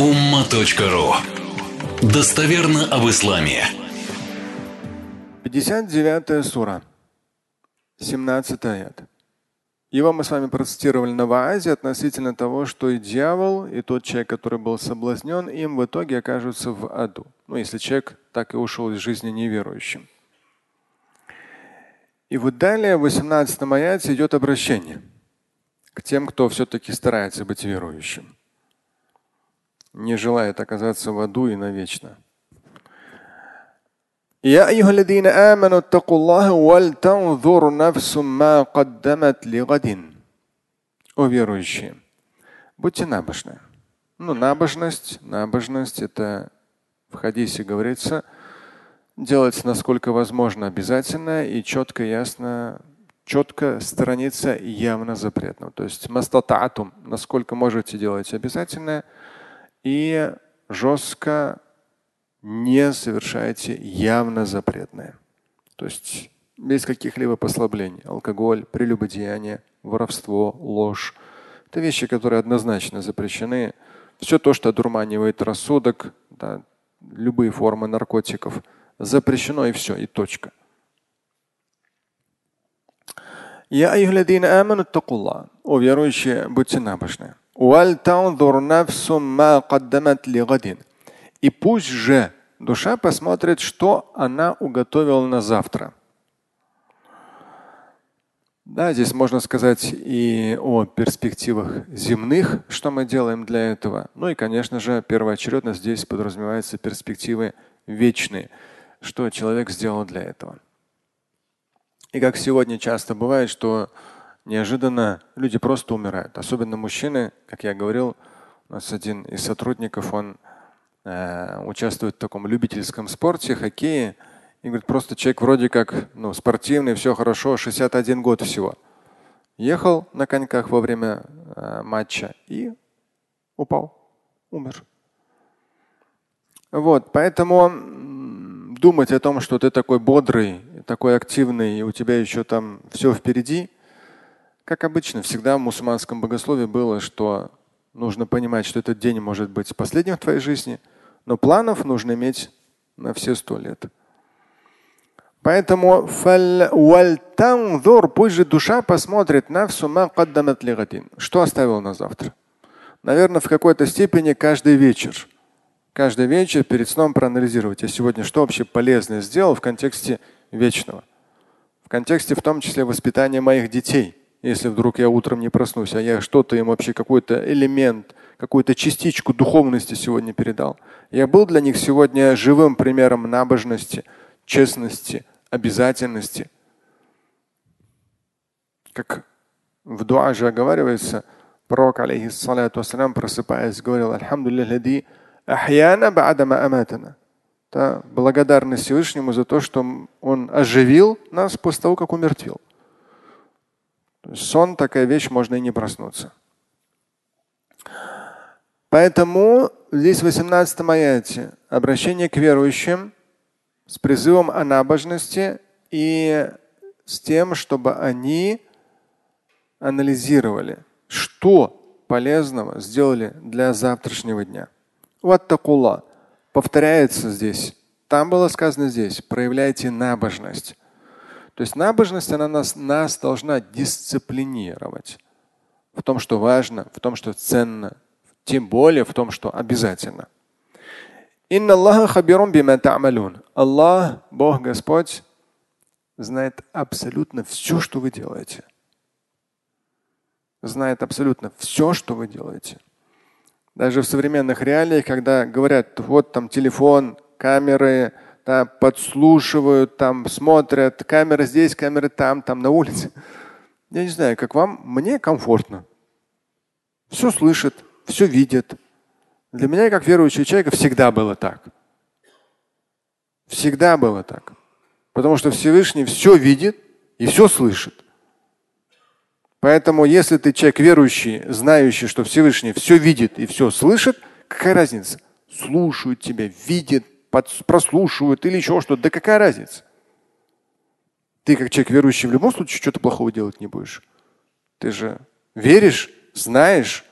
umma.ru Достоверно об исламе. 59 сура. 17 аят. Его мы с вами процитировали на Ваазе относительно того, что и дьявол, и тот человек, который был соблазнен, им в итоге окажутся в аду. Ну, если человек так и ушел из жизни неверующим. И вот далее в 18 аяте идет обращение к тем, кто все-таки старается быть верующим не желает оказаться в аду и навечно. يا أيها الذين آمنوا اتقوا الله ولتنظر نفس ما قدمت لغد. О верующие, будьте набожны. Ну, набожность, набожность – это в хадисе говорится, делать насколько возможно обязательно и четко, ясно, четко сторониться явно запретного. То есть мастататум, насколько можете делать обязательное – и жестко не совершайте явно запретное. То есть без каких-либо послаблений. Алкоголь, прелюбодеяние, воровство, ложь. Это вещи, которые однозначно запрещены. Все то, что одурманивает рассудок, да, любые формы наркотиков, запрещено и все, и точка. Я О верующие, будьте набожны. И пусть же душа посмотрит, что она уготовила на завтра. Да, здесь можно сказать и о перспективах земных, что мы делаем для этого. Ну и, конечно же, первоочередно здесь подразумеваются перспективы вечные, что человек сделал для этого. И как сегодня часто бывает, что неожиданно люди просто умирают. Особенно мужчины, как я говорил, у нас один из сотрудников, он э, участвует в таком любительском спорте, хоккее. И говорит, просто человек вроде как ну, спортивный, все хорошо, 61 год всего. Ехал на коньках во время э, матча и упал, умер. Вот, поэтому думать о том, что ты такой бодрый, такой активный, и у тебя еще там все впереди – как обычно, всегда в мусульманском богословии было, что нужно понимать, что этот день может быть последним в твоей жизни, но планов нужно иметь на все сто лет. Поэтому пусть же душа посмотрит на что оставил на завтра. Наверное, в какой-то степени каждый вечер. Каждый вечер перед сном проанализировать, я сегодня что вообще полезное сделал в контексте вечного. В контексте в том числе воспитания моих детей – если вдруг я утром не проснусь, а я что-то им вообще какой-то элемент, какую-то частичку духовности сегодня передал. Я был для них сегодня живым примером набожности, честности, обязательности. Как в дуа же оговаривается, пророк, алейхиссалату вассалям, просыпаясь, говорил, Альхамдулиллахи, ахьяна ба'адама аматана. Да, благодарность Всевышнему за то, что Он оживил нас после того, как умертвил. Сон такая вещь, можно и не проснуться. Поэтому здесь в 18 аяте обращение к верующим с призывом о набожности и с тем, чтобы они анализировали, что полезного сделали для завтрашнего дня. Вот такула. Повторяется здесь. Там было сказано здесь. Проявляйте набожность. То есть набожность, она нас, нас должна дисциплинировать в том, что важно, в том, что ценно, тем более в том, что обязательно. Аллах, Бог Господь, знает абсолютно все, что вы делаете. Знает абсолютно все, что вы делаете. Даже в современных реалиях, когда говорят, вот там телефон, камеры, да, подслушивают, там смотрят, камера здесь, камеры там, там на улице. Я не знаю, как вам, мне комфортно. Все слышит, все видит. Для меня, как верующего человека, всегда было так. Всегда было так. Потому что Всевышний все видит и все слышит. Поэтому, если ты человек верующий, знающий, что Всевышний все видит и все слышит, какая разница? Слушают тебя, видят, прослушивают или еще что-то. Да какая разница? Ты как человек верующий в любом случае что-то плохого делать не будешь. Ты же веришь, знаешь,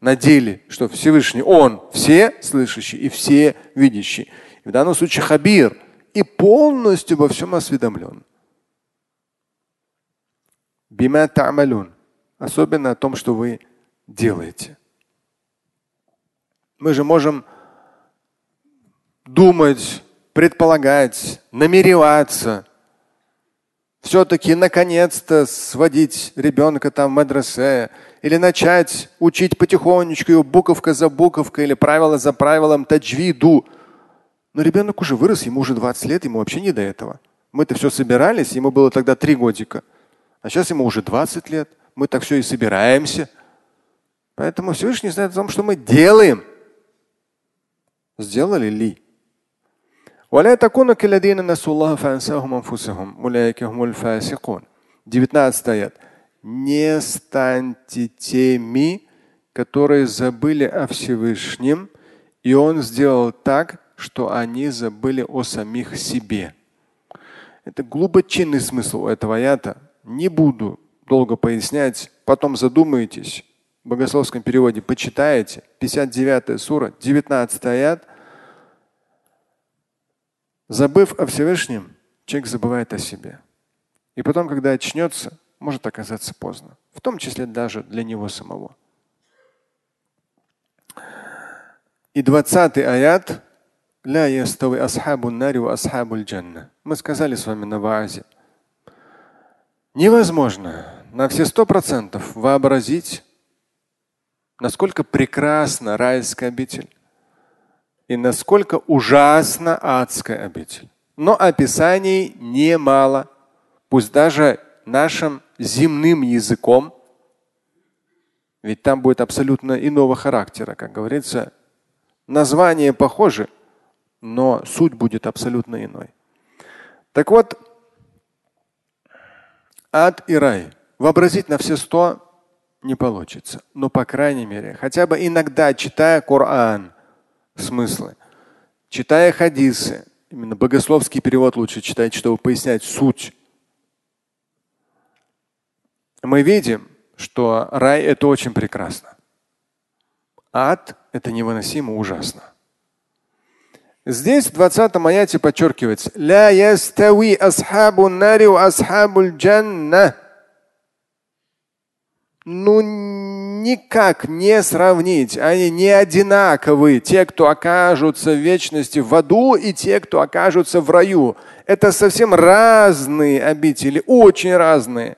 на деле, что Всевышний, Он все слышащий и все видящий. В данном случае хабир и полностью во всем осведомлен. Бима та'малун. Особенно о том, что вы делаете. Мы же можем думать, предполагать, намереваться, все-таки наконец-то сводить ребенка там в медресе или начать учить потихонечку его буковка за буковкой или правило за правилом таджвиду. Но ребенок уже вырос, ему уже 20 лет, ему вообще не до этого. Мы-то все собирались, ему было тогда три годика. А сейчас ему уже 20 лет. Мы так все и собираемся. Поэтому Всевышний знает о том, что мы делаем. Сделали ли? ولا تكونوا كالذين نسوا الله فأنساهم أنفسهم أولئك هم الفاسقون 19 аят. Не станьте теми, которые забыли о Всевышнем, и Он сделал так, что они забыли о самих себе. Это глубочинный смысл этого аята. Не буду долго пояснять, потом задумаетесь. В богословском переводе почитаете. 59 сура, 19 аят – Забыв о Всевышнем, человек забывает о себе. И потом, когда очнется, может оказаться поздно. В том числе даже для него самого. И 20 аят. Ля ястави асхабу нари ва асхабу джанна. Мы сказали с вами на ваазе. Невозможно на все сто процентов вообразить, насколько прекрасна райская обитель и насколько ужасна адская обитель. Но описаний немало, пусть даже нашим земным языком, ведь там будет абсолютно иного характера, как говорится, название похоже, но суть будет абсолютно иной. Так вот, ад и рай вообразить на все сто не получится. Но, по крайней мере, хотя бы иногда, читая Коран, смыслы. Читая хадисы, именно богословский перевод лучше читать, чтобы пояснять суть. Мы видим, что рай это очень прекрасно. Ад это невыносимо ужасно. Здесь в 20 аяте подчеркивается «Ля ястави асхабу нари асхабу джанна». Ну никак не сравнить. Они не одинаковые. Те, кто окажутся в вечности в аду, и те, кто окажутся в раю. Это совсем разные обители, очень разные.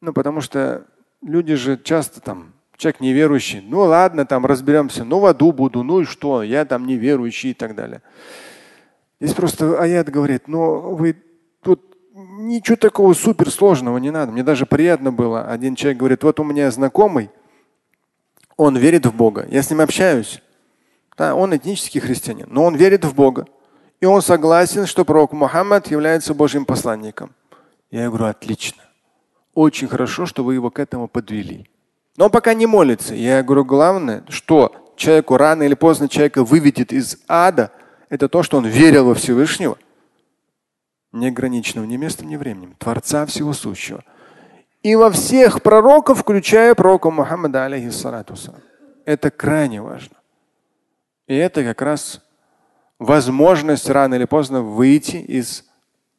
Ну, потому что люди же часто там, человек неверующий, ну ладно, там разберемся, ну в аду буду, ну и что, я там неверующий и так далее. Здесь просто аят говорит, ну вы ничего такого суперсложного не надо. Мне даже приятно было. Один человек говорит, вот у меня знакомый, он верит в Бога. Я с ним общаюсь. Да, он этнический христианин, но он верит в Бога. И он согласен, что пророк Мухаммад является Божьим посланником. Я говорю, отлично. Очень хорошо, что вы его к этому подвели. Но он пока не молится. Я говорю, главное, что человеку рано или поздно человека выведет из ада, это то, что он верил во Всевышнего – неограниченного ни местом, ни временем, Творца всего сущего. И во всех пророков, включая пророка Мухаммада, алейхиссалату Это крайне важно. И это как раз возможность рано или поздно выйти из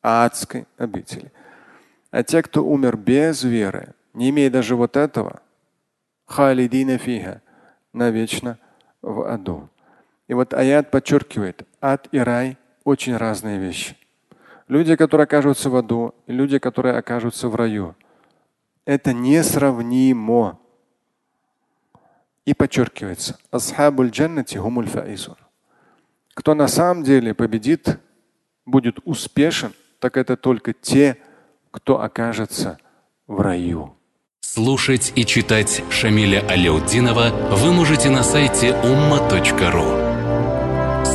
адской обители. А те, кто умер без веры, не имея даже вот этого, халидина фиха, навечно в аду. И вот аят подчеркивает, ад и рай очень разные вещи. Люди, которые окажутся в аду, и люди, которые окажутся в раю. Это несравнимо. И подчеркивается, асхабуль джаннати хумуль фаизун. Кто на самом деле победит, будет успешен, так это только те, кто окажется в раю. Слушать и читать Шамиля Аляутдинова вы можете на сайте umma.ru.